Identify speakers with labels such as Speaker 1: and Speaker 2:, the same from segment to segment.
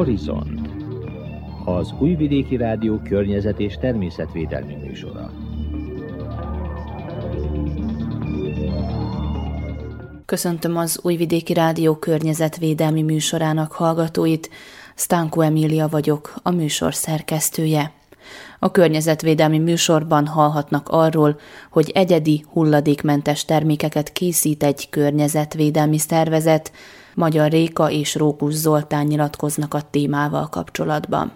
Speaker 1: Horizont az Újvidéki Rádió környezet és természetvédelmi műsora.
Speaker 2: Köszöntöm az Újvidéki Rádió környezetvédelmi műsorának hallgatóit. Stanko Emília vagyok, a műsor szerkesztője. A környezetvédelmi műsorban hallhatnak arról, hogy egyedi hulladékmentes termékeket készít egy környezetvédelmi szervezet, Magyar Réka és Rókus Zoltán nyilatkoznak a témával kapcsolatban.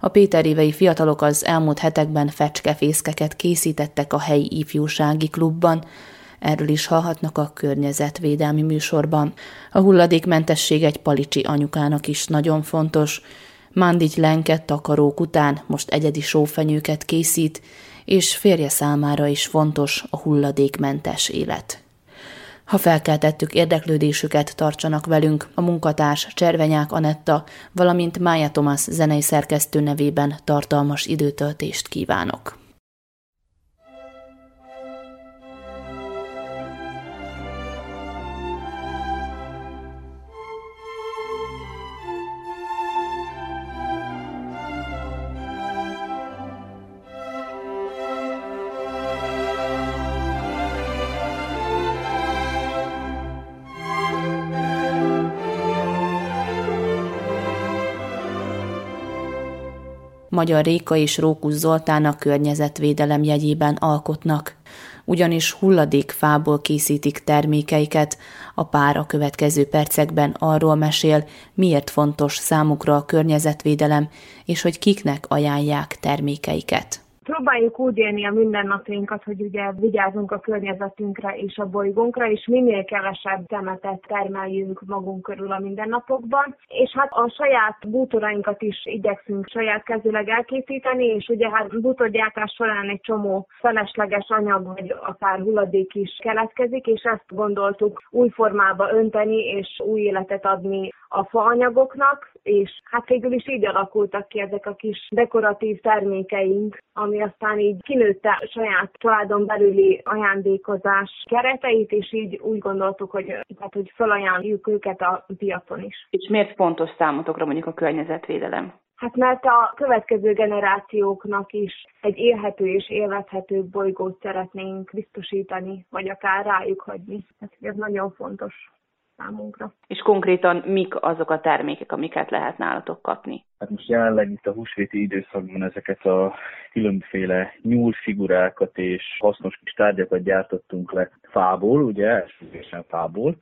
Speaker 2: A Péterévei fiatalok az elmúlt hetekben fecskefészkeket készítettek a helyi ifjúsági klubban, Erről is hallhatnak a környezetvédelmi műsorban. A hulladékmentesség egy palicsi anyukának is nagyon fontos. Mandigy Lenke takarók után most egyedi sófenyőket készít, és férje számára is fontos a hulladékmentes élet. Ha felkeltettük érdeklődésüket, tartsanak velünk a munkatárs Cservenyák Anetta, valamint Mája Tomás zenei szerkesztő nevében tartalmas időtöltést kívánok. Magyar Réka és Rókus Zoltán a környezetvédelem jegyében alkotnak, ugyanis hulladékfából készítik termékeiket. A pár a következő percekben arról mesél, miért fontos számukra a környezetvédelem, és hogy kiknek ajánlják termékeiket
Speaker 3: próbáljuk úgy élni a mindennapjainkat, hogy ugye vigyázunk a környezetünkre és a bolygónkra, és minél kevesebb temetet termeljünk magunk körül a mindennapokban. És hát a saját bútorainkat is igyekszünk saját kezüleg elkészíteni, és ugye hát bútorgyártás során egy csomó felesleges anyag vagy akár hulladék is keletkezik, és ezt gondoltuk új formába önteni és új életet adni a faanyagoknak, és hát végül is így alakultak ki ezek a kis dekoratív termékeink, ami aztán így kinőtte a saját családon belüli ajándékozás kereteit, és így úgy gondoltuk, hogy, tehát, hogy felajánljuk őket a piacon is.
Speaker 2: És miért fontos számotokra mondjuk a környezetvédelem?
Speaker 3: Hát mert a következő generációknak is egy élhető és élvezhető bolygót szeretnénk biztosítani, vagy akár rájuk hagyni. Hát ez nagyon fontos számunkra.
Speaker 2: És konkrétan mik azok a termékek, amiket lehet nálatok kapni?
Speaker 4: Hát most jelenleg itt a húsvéti időszakban ezeket a különböző nyúlfigurákat és hasznos kis tárgyakat gyártottunk le fából, ugye, elsősorban fából,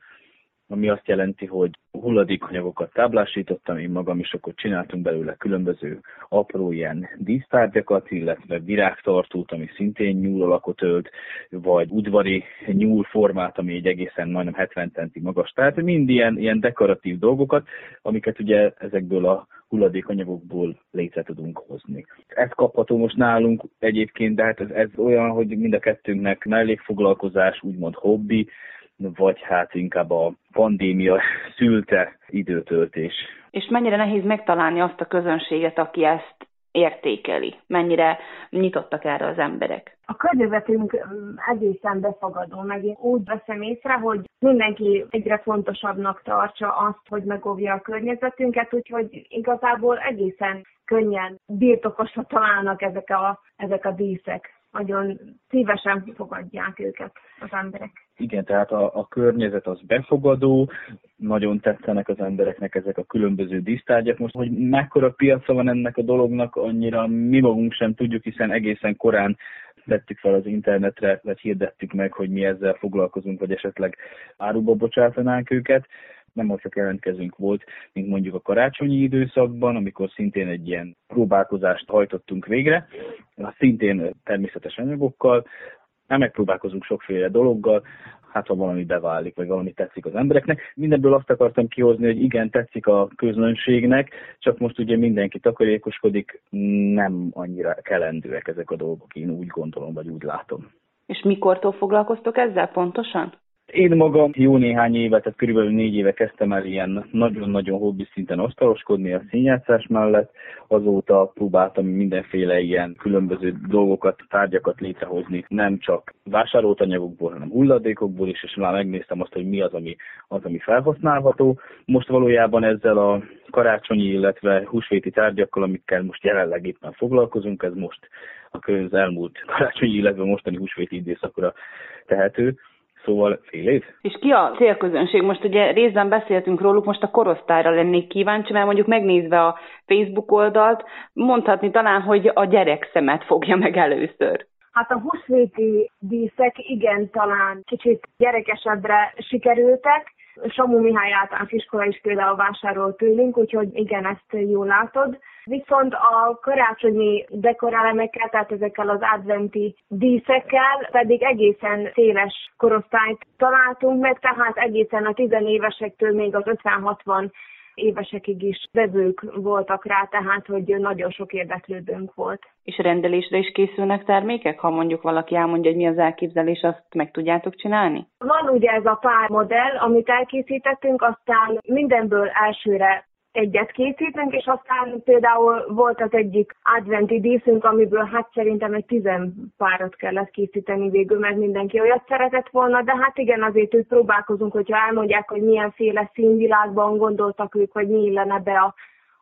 Speaker 4: ami azt jelenti, hogy hulladékanyagokat táblásítottam én magam, és akkor csináltunk belőle különböző apró ilyen dísztárgyakat, illetve virágtartót, ami szintén nyúl alakot ölt, vagy udvari nyúl formát, ami egy egészen majdnem 70 centi magas. Tehát mind ilyen, ilyen dekoratív dolgokat, amiket ugye ezekből a hulladékanyagokból létre tudunk hozni. Ez kapható most nálunk egyébként, de hát ez, ez olyan, hogy mind a kettőnknek mellékfoglalkozás, úgymond hobbi, vagy hát inkább a pandémia szülte időtöltés.
Speaker 2: És mennyire nehéz megtalálni azt a közönséget, aki ezt értékeli? Mennyire nyitottak erre az emberek?
Speaker 3: A környezetünk egészen befogadó, meg én úgy veszem észre, hogy mindenki egyre fontosabbnak tartsa azt, hogy megóvja a környezetünket, úgyhogy igazából egészen könnyen birtokosra találnak ezek a, ezek a díszek nagyon szívesen fogadják őket az emberek.
Speaker 4: Igen, tehát a, a környezet az befogadó, nagyon tetszenek az embereknek ezek a különböző dísztárgyak. Most, hogy mekkora piaca van ennek a dolognak, annyira mi magunk sem tudjuk, hiszen egészen korán tettük fel az internetre, vagy hirdettük meg, hogy mi ezzel foglalkozunk, vagy esetleg áruba bocsátanánk őket nem csak jelentkezünk volt, mint mondjuk a karácsonyi időszakban, amikor szintén egy ilyen próbálkozást hajtottunk végre, szintén természetes anyagokkal, nem megpróbálkozunk sokféle dologgal, hát ha valami beválik, vagy valami tetszik az embereknek. Mindenből azt akartam kihozni, hogy igen, tetszik a közönségnek, csak most ugye mindenki takarékoskodik, nem annyira kelendőek ezek a dolgok, én úgy gondolom, vagy úgy látom.
Speaker 2: És mikortól foglalkoztok ezzel pontosan?
Speaker 4: Én magam jó néhány éve, tehát körülbelül négy éve kezdtem el ilyen nagyon-nagyon hobbi szinten asztaloskodni a színjátszás mellett. Azóta próbáltam mindenféle ilyen különböző dolgokat, tárgyakat létrehozni, nem csak vásárolt anyagokból, hanem hulladékokból is, és már megnéztem azt, hogy mi az, ami, az, ami felhasználható. Most valójában ezzel a karácsonyi, illetve húsvéti tárgyakkal, amikkel most jelenleg éppen foglalkozunk, ez most a köz elmúlt karácsonyi, illetve mostani húsvéti időszakra tehető Szóval fél év.
Speaker 5: És ki a célközönség? Most ugye részben beszéltünk róluk, most a korosztályra lennék kíváncsi, mert mondjuk megnézve a Facebook oldalt, mondhatni talán, hogy a gyerek szemet fogja meg először.
Speaker 3: Hát a húsvéti díszek igen talán kicsit gyerekesebbre sikerültek, Samu Mihály általános iskola is például vásárol tőlünk, úgyhogy igen, ezt jól látod. Viszont a karácsonyi dekorálemekkel, tehát ezekkel az adventi díszekkel pedig egészen széles korosztályt találtunk meg, tehát egészen a tizenévesektől még az 50-60 évesekig is vevők voltak rá, tehát hogy nagyon sok érdeklődőnk volt.
Speaker 5: És rendelésre is készülnek termékek? Ha mondjuk valaki elmondja, hogy mi az elképzelés, azt meg tudjátok csinálni?
Speaker 3: Van ugye ez a pár modell, amit elkészítettünk, aztán mindenből elsőre egyet készítünk, és aztán például volt az egyik adventi díszünk, amiből hát szerintem egy tizen párat kellett készíteni végül, mert mindenki olyat szeretett volna, de hát igen, azért úgy próbálkozunk, hogyha elmondják, hogy milyenféle színvilágban gondoltak ők, vagy mi illene be a,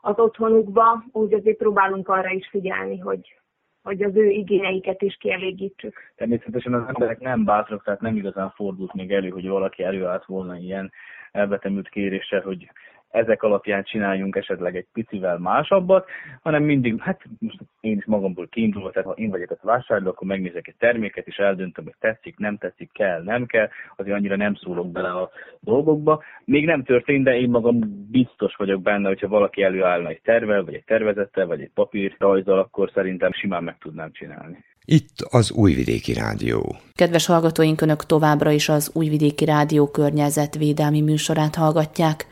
Speaker 3: az otthonukba, úgy azért próbálunk arra is figyelni, hogy, hogy az ő igényeiket is kielégítsük.
Speaker 4: Természetesen az emberek nem bátrak, tehát nem igazán fordult még elő, hogy valaki előállt volna ilyen elvetemült kéréssel, hogy ezek alapján csináljunk esetleg egy picivel másabbat, hanem mindig, hát most én is magamból kiindulva, tehát ha én vagyok a vásárló, akkor megnézek egy terméket, és eldöntöm, hogy tetszik, nem tetszik, kell, nem kell, azért annyira nem szólok bele a dolgokba. Még nem történt, de én magam biztos vagyok benne, hogyha valaki előállna egy tervel, vagy egy tervezettel, vagy egy papír rajzal, akkor szerintem simán meg tudnám csinálni.
Speaker 6: Itt az Újvidéki Rádió.
Speaker 2: Kedves hallgatóink, Önök továbbra is az Újvidéki Rádió környezetvédelmi műsorát hallgatják.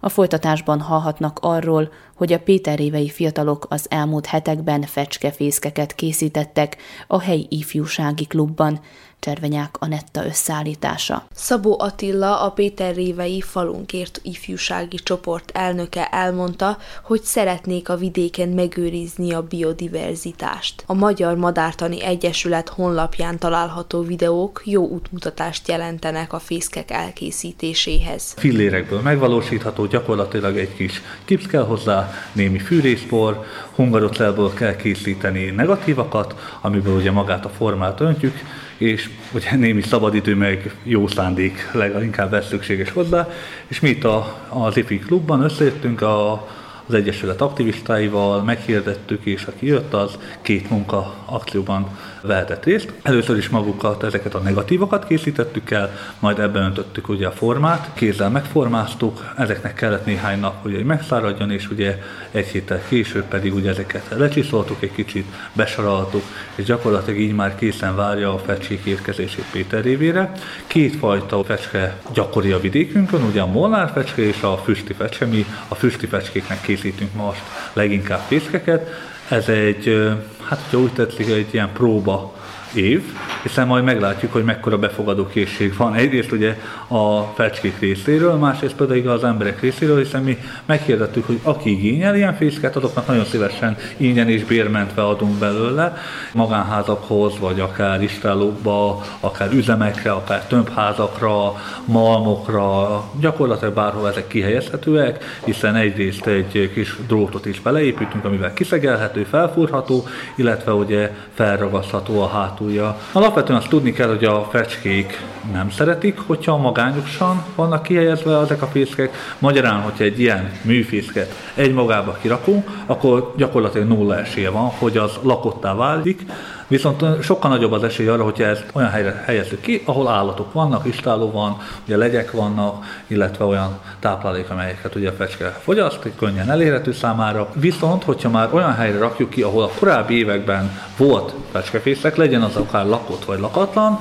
Speaker 2: A folytatásban hallhatnak arról, hogy a Péterévei fiatalok az elmúlt hetekben fecskefészkeket készítettek a helyi ifjúsági klubban, Cservenyák Anetta összeállítása.
Speaker 7: Szabó Attila, a Péter Révei falunkért ifjúsági csoport elnöke elmondta, hogy szeretnék a vidéken megőrizni a biodiverzitást. A Magyar Madártani Egyesület honlapján található videók jó útmutatást jelentenek a fészkek elkészítéséhez.
Speaker 8: Fillérekből megvalósítható, gyakorlatilag egy kis kipsz kell hozzá, némi fűrészpor, hungarocelből kell készíteni negatívakat, amiből ugye magát a formát öntjük, és ugye némi szabadidő meg jó szándék leginkább ez szükséges hozzá, és mi itt a, az IFI klubban összejöttünk a az Egyesület aktivistáival, meghirdettük, és aki jött, az két munka akcióban vehetett részt. Először is magukat, ezeket a negatívokat készítettük el, majd ebben öntöttük ugye a formát, kézzel megformáztuk, ezeknek kellett néhány nap, hogy megszáradjon, és ugye egy héttel később pedig ugye ezeket lecsiszoltuk egy kicsit, besaraltuk, és gyakorlatilag így már készen várja a fecskék érkezését Péter évére. Kétfajta fecske gyakori a vidékünkön, ugye a molnár fecske és a füsti fecske, mi a füsti fecskéknek készítünk most leginkább fészkeket. Ez egy, hát hogyha úgy tetszik, egy ilyen próba év, hiszen majd meglátjuk, hogy mekkora befogadó készség van. Egyrészt ugye a fecskék részéről, másrészt pedig az emberek részéről, hiszen mi meghirdettük, hogy aki igényel ilyen fészket, azoknak nagyon szívesen ingyen és bérmentve adunk belőle, magánházakhoz, vagy akár istálókba, akár üzemekre, akár tömbházakra, malmokra, gyakorlatilag bárhol ezek kihelyezhetőek, hiszen egyrészt egy kis drótot is beleépítünk, amivel kiszegelhető, felfúrható, illetve ugye felragasztható a hát hátulja. Alapvetően azt tudni kell, hogy a fecskék nem szeretik, hogyha magányosan vannak kihelyezve ezek a fészkek. Magyarán, hogyha egy ilyen műfészket egy magába kirakunk, akkor gyakorlatilag nulla esélye van, hogy az lakottá válik, Viszont sokkal nagyobb az esély arra, hogyha ezt olyan helyre helyezzük ki, ahol állatok vannak, istáló van, ugye legyek vannak, illetve olyan táplálék, amelyeket ugye a fecske fogyaszt, könnyen elérhető számára. Viszont, hogyha már olyan helyre rakjuk ki, ahol a korábbi években volt fecskefészek, legyen az akár lakott vagy lakatlan,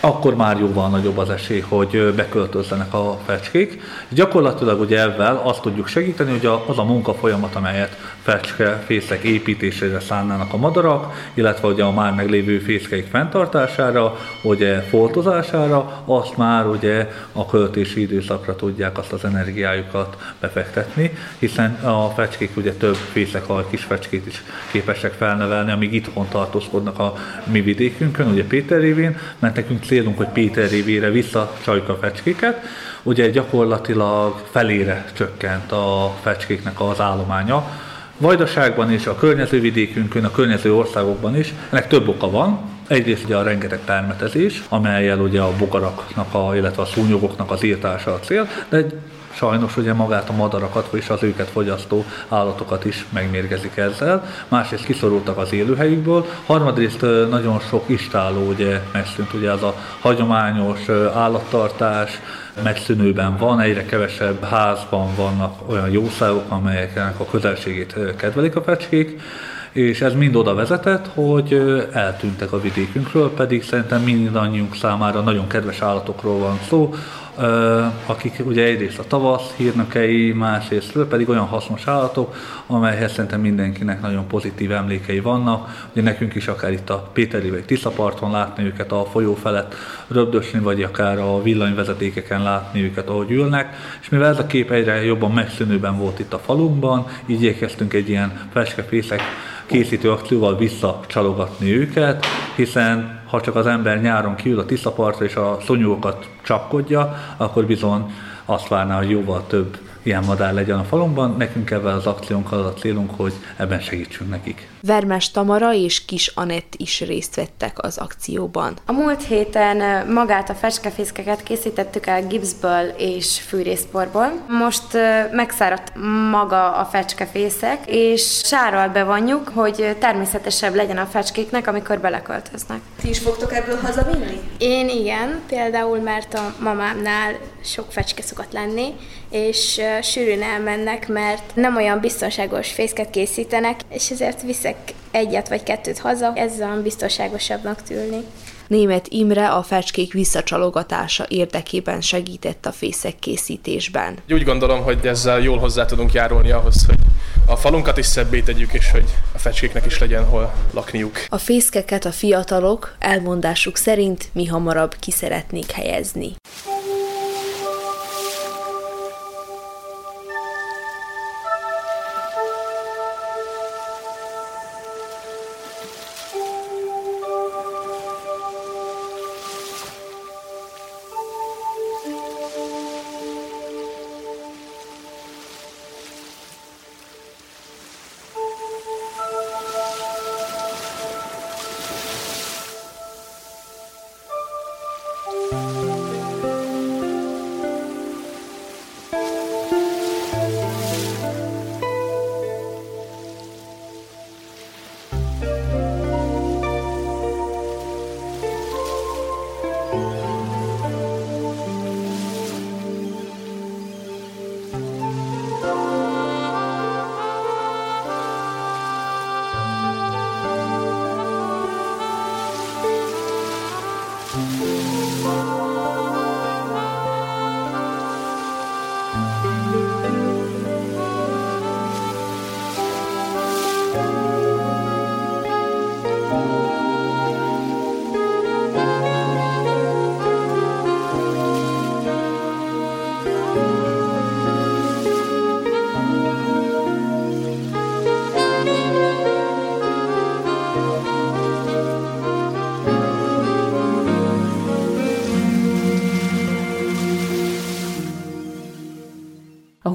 Speaker 8: akkor már jóval nagyobb az esély, hogy beköltözzenek a fecskék. Gyakorlatilag ugye ebben azt tudjuk segíteni, hogy az a munka folyamat, amelyet fészek építésére szánnának a madarak, illetve ugye a már meglévő fészkeik fenntartására, ugye foltozására, azt már ugye a költési időszakra tudják azt az energiájukat befektetni, hiszen a fecskék ugye több fészek, kis fecskét is képesek felnevelni, amíg itthon tartózkodnak a mi vidékünkön, ugye Péter révén, mert nekünk célunk, hogy Péter révére visszacsaljuk a fecskéket, ugye gyakorlatilag felére csökkent a fecskéknek az állománya, Vajdaságban és a környező vidékünkön, a környező országokban is. Ennek több oka van. Egyrészt ugye a rengeteg permetezés, amelyel ugye a bogaraknak, a, illetve a szúnyogoknak az írtása a cél, de sajnos ugye magát a madarakat, és az őket fogyasztó állatokat is megmérgezik ezzel. Másrészt kiszorultak az élőhelyükből, harmadrészt nagyon sok istáló ugye megszűnt, ugye ez a hagyományos állattartás, megszűnőben van, egyre kevesebb házban vannak olyan jószágok, amelyeknek a közelségét kedvelik a fecskék, és ez mind oda vezetett, hogy eltűntek a vidékünkről, pedig szerintem mindannyiunk számára nagyon kedves állatokról van szó, akik ugye egyrészt a tavasz hírnökei, másrésztről pedig olyan hasznos állatok, amelyhez szerintem mindenkinek nagyon pozitív emlékei vannak. Ugye nekünk is akár itt a Péteri vagy Tiszaparton látni őket a folyó felett röbdösni, vagy akár a villanyvezetékeken látni őket, ahogy ülnek. És mivel ez a kép egyre jobban megszűnőben volt itt a falunkban, így igyekeztünk egy ilyen feskefészek készítő akcióval visszacsalogatni őket, hiszen ha csak az ember nyáron kiül a tiszapartra és a szonyókat csapkodja, akkor bizony azt várná, hogy jóval több ilyen madár legyen a falunkban. Nekünk ebben az akciónkkal az a célunk, hogy ebben segítsünk nekik.
Speaker 7: Vermes Tamara és Kis Anett is részt vettek az akcióban.
Speaker 9: A múlt héten magát a fecskefészkeket készítettük el gipsből és fűrészporból. Most megszáradt maga a fecskefészek, és sárral bevonjuk, hogy természetesebb legyen a fecskéknek, amikor beleköltöznek.
Speaker 7: Ti is fogtok ebből hazavinni?
Speaker 10: Én igen, például mert a mamámnál sok fecske szokott lenni, és sűrűn elmennek, mert nem olyan biztonságos fészket készítenek, és ezért viszek egyet vagy kettőt haza, ezzel biztonságosabbnak tűlni.
Speaker 7: Német Imre a fecskék visszacsalogatása érdekében segített a fészek készítésben.
Speaker 11: Úgy gondolom, hogy ezzel jól hozzá tudunk járulni ahhoz, hogy a falunkat is szebbé tegyük, és hogy a fecskéknek is legyen hol lakniuk.
Speaker 7: A fészkeket a fiatalok elmondásuk szerint mi hamarabb ki szeretnék helyezni.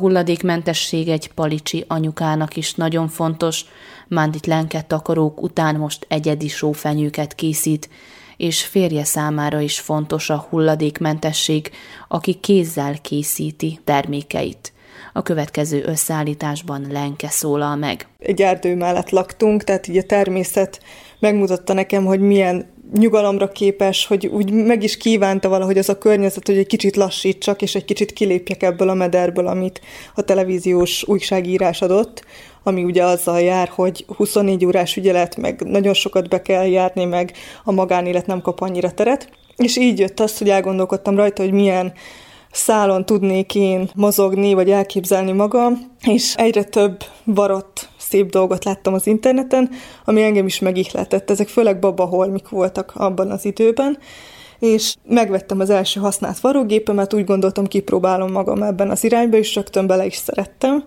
Speaker 2: Hulladékmentesség egy palicsi anyukának is nagyon fontos. Mándit lenket takarók után most egyedi sófenyőket készít, és férje számára is fontos a hulladékmentesség, aki kézzel készíti termékeit. A következő összeállításban Lenke szólal meg.
Speaker 12: Egy erdő mellett laktunk, tehát így a természet megmutatta nekem, hogy milyen nyugalomra képes, hogy úgy meg is kívánta valahogy az a környezet, hogy egy kicsit lassítsak, és egy kicsit kilépjek ebből a mederből, amit a televíziós újságírás adott, ami ugye azzal jár, hogy 24 órás ügyelet, meg nagyon sokat be kell járni, meg a magánélet nem kap annyira teret. és így jött az, hogy elgondolkodtam rajta, hogy milyen szálon tudnék én mozogni, vagy elképzelni magam, és egyre több varott szép dolgot láttam az interneten, ami engem is megihletett. Ezek főleg babaholmik voltak abban az időben, és megvettem az első használt varrógépemet, úgy gondoltam, kipróbálom magam ebben az irányba, és rögtön bele is szerettem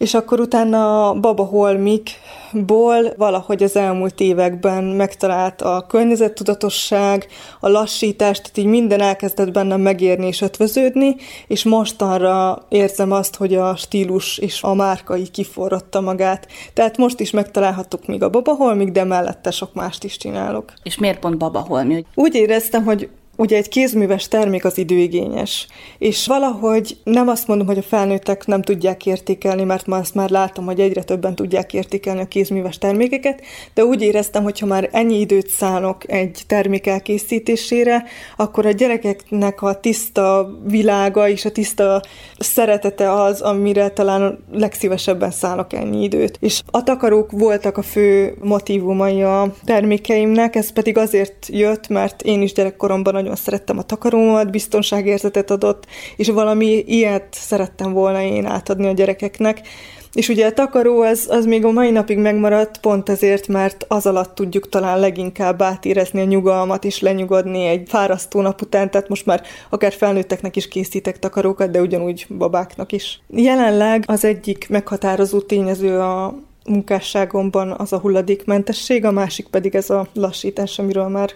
Speaker 12: és akkor utána a Baba Holmikból valahogy az elmúlt években megtalált a környezettudatosság, a lassítás, tehát így minden elkezdett bennem megérni és ötvöződni, és mostanra érzem azt, hogy a stílus és a márka így kiforrotta magát. Tehát most is megtalálhattuk még a Baba Holmik, de mellette sok mást is csinálok.
Speaker 2: És miért pont Baba Holmi?
Speaker 12: Úgy éreztem, hogy Ugye egy kézműves termék az időigényes, és valahogy nem azt mondom, hogy a felnőttek nem tudják értékelni, mert ma azt már látom, hogy egyre többen tudják értékelni a kézműves termékeket, de úgy éreztem, hogy ha már ennyi időt szánok egy termék elkészítésére, akkor a gyerekeknek a tiszta világa és a tiszta szeretete az, amire talán legszívesebben szánok ennyi időt. És a takarók voltak a fő motivumai a termékeimnek, ez pedig azért jött, mert én is gyerekkoromban nagyon nagyon szerettem a takarómat, biztonságérzetet adott, és valami ilyet szerettem volna én átadni a gyerekeknek. És ugye a takaró az, az még a mai napig megmaradt, pont ezért, mert az alatt tudjuk talán leginkább átérezni a nyugalmat és lenyugodni egy fárasztó nap után, tehát most már akár felnőtteknek is készítek takarókat, de ugyanúgy babáknak is. Jelenleg az egyik meghatározó tényező a munkásságomban az a hulladékmentesség, a másik pedig ez a lassítás, amiről már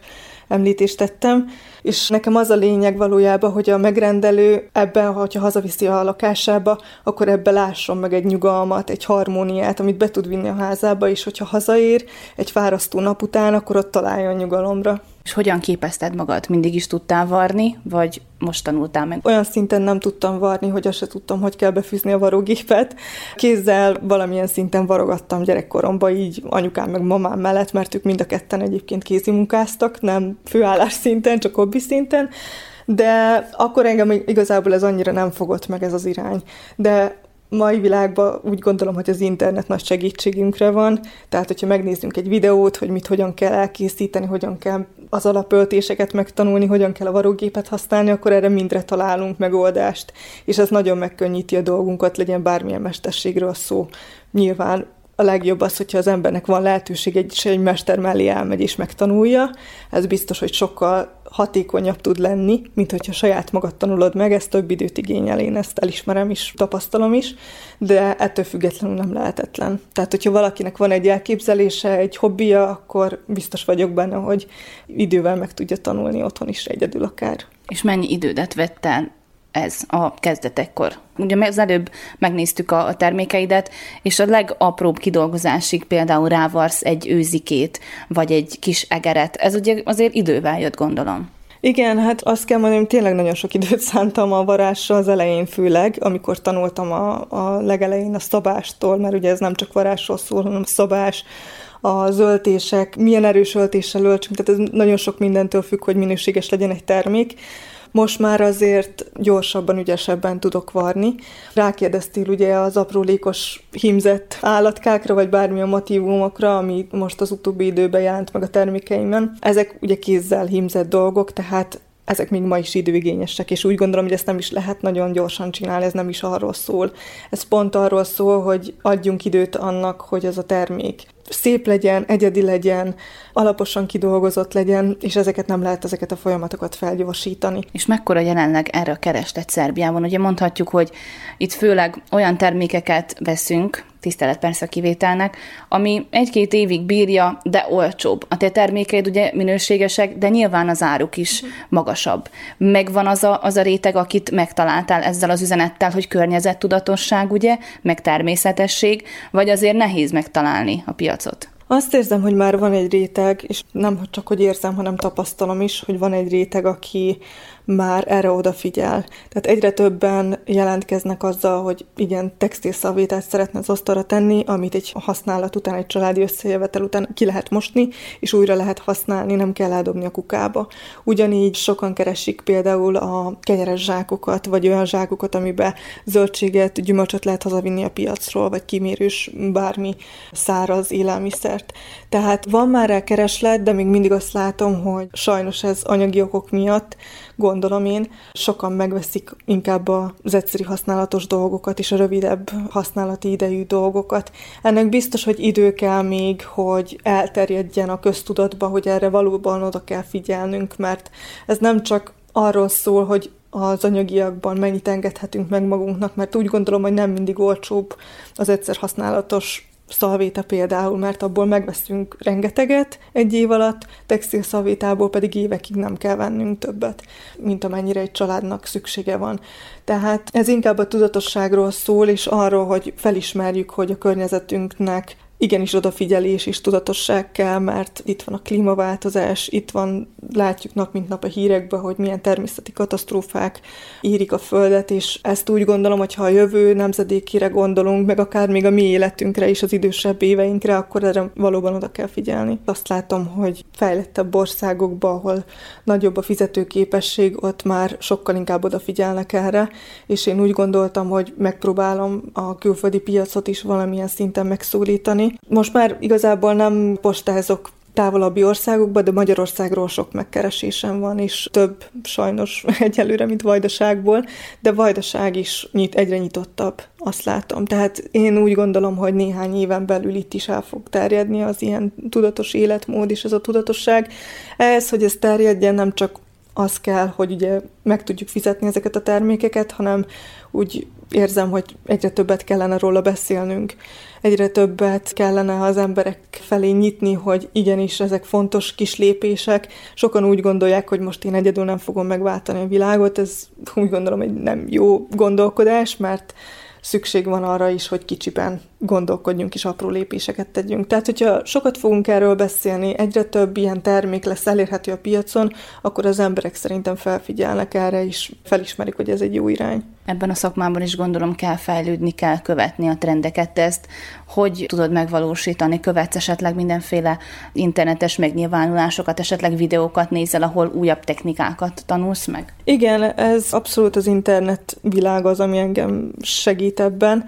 Speaker 12: említést tettem, és nekem az a lényeg valójában, hogy a megrendelő ebben, hogyha hazaviszi a lakásába, akkor ebbe lásson meg egy nyugalmat, egy harmóniát, amit be tud vinni a házába, és hogyha hazaér egy fárasztó nap után, akkor ott találjon nyugalomra.
Speaker 2: És hogyan képezted magad? Mindig is tudtál varni, vagy most tanultál meg?
Speaker 12: Olyan szinten nem tudtam varni, hogy azt se tudtam, hogy kell befűzni a varógépet. Kézzel valamilyen szinten varogattam gyerekkoromban, így anyukám meg mamám mellett, mert ők mind a ketten egyébként kézimunkáztak, nem főállás szinten, csak hobbi szinten, de akkor engem igazából ez annyira nem fogott meg ez az irány. De mai világban úgy gondolom, hogy az internet nagy segítségünkre van, tehát hogyha megnézzünk egy videót, hogy mit hogyan kell elkészíteni, hogyan kell az alapöltéseket megtanulni, hogyan kell a varógépet használni, akkor erre mindre találunk megoldást, és ez nagyon megkönnyíti a dolgunkat, legyen bármilyen mesterségről szó. Nyilván a legjobb az, hogyha az embernek van lehetőség, egy, egy mester mellé elmegy és megtanulja. Ez biztos, hogy sokkal hatékonyabb tud lenni, mint hogyha saját magad tanulod meg, ez több időt igényel, én ezt elismerem is, tapasztalom is, de ettől függetlenül nem lehetetlen. Tehát, hogyha valakinek van egy elképzelése, egy hobbija, akkor biztos vagyok benne, hogy idővel meg tudja tanulni otthon is egyedül akár.
Speaker 2: És mennyi idődet vett ez a kezdetekkor. Ugye az előbb megnéztük a, termékeidet, és a legapróbb kidolgozásig például rávarsz egy őzikét, vagy egy kis egeret. Ez ugye azért idővel jött, gondolom.
Speaker 12: Igen, hát azt kell mondani, tényleg nagyon sok időt szántam a varásra az elején főleg, amikor tanultam a, a legelején a szabástól, mert ugye ez nem csak varásról szól, hanem szabás, a zöltések, milyen erős öltéssel öltsünk, tehát ez nagyon sok mindentől függ, hogy minőséges legyen egy termék. Most már azért gyorsabban, ügyesebben tudok varni. Rákérdeztél ugye az aprólékos hímzett állatkákra, vagy bármilyen motivumokra, ami most az utóbbi időben jelent meg a termékeimben. Ezek ugye kézzel hímzett dolgok, tehát ezek még ma is időigényesek, és úgy gondolom, hogy ezt nem is lehet nagyon gyorsan csinálni, ez nem is arról szól. Ez pont arról szól, hogy adjunk időt annak, hogy ez a termék szép legyen, egyedi legyen, alaposan kidolgozott legyen, és ezeket nem lehet ezeket a folyamatokat felgyorsítani.
Speaker 2: És mekkora jelenleg erre a kereslet Szerbiában? Ugye mondhatjuk, hogy itt főleg olyan termékeket veszünk, tisztelet persze a kivételnek, ami egy-két évig bírja, de olcsóbb. A te termékeid ugye minőségesek, de nyilván az áruk is magasabb. Megvan az a, az a réteg, akit megtaláltál ezzel az üzenettel, hogy környezettudatosság, ugye, meg természetesség, vagy azért nehéz megtalálni a piacot?
Speaker 12: Azt érzem, hogy már van egy réteg, és nem csak, hogy érzem, hanem tapasztalom is, hogy van egy réteg, aki már erre odafigyel. Tehát egyre többen jelentkeznek azzal, hogy igen, textilszalvétát szeretne az asztalra tenni, amit egy használat után, egy családi összejövetel után ki lehet mosni, és újra lehet használni, nem kell eldobni a kukába. Ugyanígy sokan keresik például a kenyeres zsákokat, vagy olyan zsákokat, amiben zöldséget, gyümölcsöt lehet hazavinni a piacról, vagy kimérős bármi száraz élelmiszer rendszert. Tehát van már rá kereslet, de még mindig azt látom, hogy sajnos ez anyagi okok miatt, gondolom én, sokan megveszik inkább az egyszerű használatos dolgokat és a rövidebb használati idejű dolgokat. Ennek biztos, hogy idő kell még, hogy elterjedjen a köztudatba, hogy erre valóban oda kell figyelnünk, mert ez nem csak arról szól, hogy az anyagiakban mennyit engedhetünk meg magunknak, mert úgy gondolom, hogy nem mindig olcsóbb az egyszer használatos szalvéta például, mert abból megveszünk rengeteget egy év alatt, textil szalvétából pedig évekig nem kell vennünk többet, mint amennyire egy családnak szüksége van. Tehát ez inkább a tudatosságról szól, és arról, hogy felismerjük, hogy a környezetünknek igenis odafigyelés és tudatosság kell, mert itt van a klímaváltozás, itt van, látjuk nap mint nap a hírekben, hogy milyen természeti katasztrófák érik a Földet, és ezt úgy gondolom, hogy ha a jövő nemzedékére gondolunk, meg akár még a mi életünkre is, az idősebb éveinkre, akkor erre valóban oda kell figyelni. Azt látom, hogy fejlettebb országokban, ahol nagyobb a fizetőképesség, ott már sokkal inkább odafigyelnek erre, és én úgy gondoltam, hogy megpróbálom a külföldi piacot is valamilyen szinten megszólítani, most már igazából nem postázok távolabbi országokba, de Magyarországról sok megkeresésem van, és több sajnos egyelőre, mint Vajdaságból, de Vajdaság is nyit, egyre nyitottabb, azt látom. Tehát én úgy gondolom, hogy néhány éven belül itt is el fog terjedni az ilyen tudatos életmód és ez a tudatosság. Ehhez, hogy ez terjedjen, nem csak az kell, hogy ugye meg tudjuk fizetni ezeket a termékeket, hanem úgy érzem, hogy egyre többet kellene róla beszélnünk egyre többet kellene az emberek felé nyitni, hogy igenis ezek fontos kis lépések. Sokan úgy gondolják, hogy most én egyedül nem fogom megváltani a világot, ez úgy gondolom, hogy nem jó gondolkodás, mert szükség van arra is, hogy kicsiben gondolkodjunk és apró lépéseket tegyünk. Tehát, hogyha sokat fogunk erről beszélni, egyre több ilyen termék lesz elérhető a piacon, akkor az emberek szerintem felfigyelnek erre, és felismerik, hogy ez egy jó irány.
Speaker 2: Ebben a szakmában is gondolom kell fejlődni, kell követni a trendeket, de ezt hogy tudod megvalósítani? Követsz esetleg mindenféle internetes megnyilvánulásokat, esetleg videókat nézel, ahol újabb technikákat tanulsz meg?
Speaker 12: Igen, ez abszolút az internet világ az, ami engem segít ebben.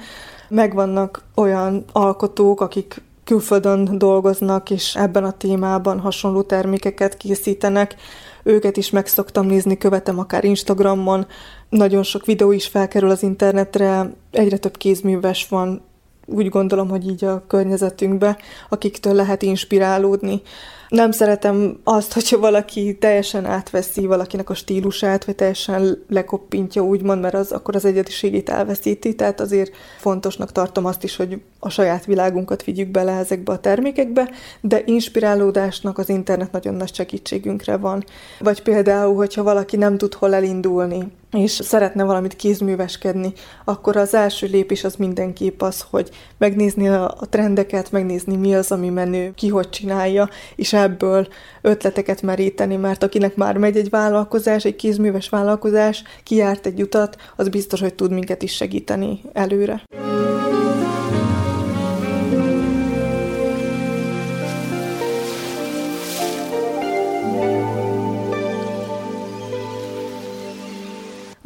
Speaker 12: Megvannak olyan alkotók, akik külföldön dolgoznak, és ebben a témában hasonló termékeket készítenek. Őket is meg szoktam nézni, követem akár Instagramon, nagyon sok videó is felkerül az internetre, egyre több kézműves van, úgy gondolom, hogy így a környezetünkbe, akiktől lehet inspirálódni. Nem szeretem azt, hogyha valaki teljesen átveszi valakinek a stílusát, vagy teljesen lekoppintja, úgymond, mert az akkor az egyediségét elveszíti, tehát azért fontosnak tartom azt is, hogy a saját világunkat vigyük bele ezekbe a termékekbe, de inspirálódásnak az internet nagyon nagy segítségünkre van. Vagy például, hogyha valaki nem tud hol elindulni, és szeretne valamit kézműveskedni, akkor az első lépés az mindenképp az, hogy megnézni a trendeket, megnézni mi az, ami menő, ki hogy csinálja, és ebből ötleteket meríteni, mert akinek már megy egy vállalkozás, egy kézműves vállalkozás, kiárt egy utat, az biztos, hogy tud minket is segíteni előre.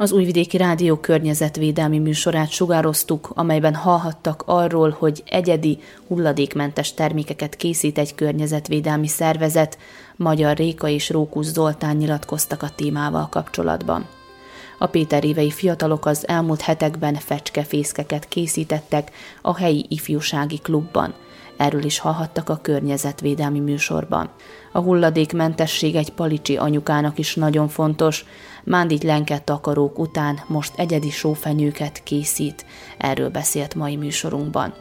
Speaker 2: Az Újvidéki Rádió környezetvédelmi műsorát sugároztuk, amelyben hallhattak arról, hogy egyedi, hulladékmentes termékeket készít egy környezetvédelmi szervezet, Magyar Réka és Rókusz Zoltán nyilatkoztak a témával kapcsolatban. A Péterévei fiatalok az elmúlt hetekben fecskefészkeket készítettek a helyi ifjúsági klubban. Erről is hallhattak a környezetvédelmi műsorban. A hulladékmentesség egy palicsi anyukának is nagyon fontos, Mándit lenket takarók után most egyedi sófenyőket készít. Erről beszélt mai műsorunkban.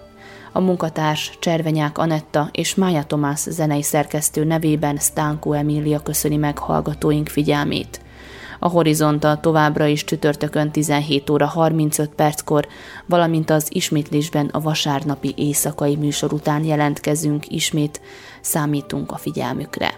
Speaker 2: A munkatárs Cservenyák Anetta és Mája Tomás zenei szerkesztő nevében Stánkó Emília köszöni meg hallgatóink figyelmét. A Horizontal továbbra is csütörtökön 17 óra 35 perckor, valamint az ismétlésben a vasárnapi éjszakai műsor után jelentkezünk ismét, számítunk a figyelmükre.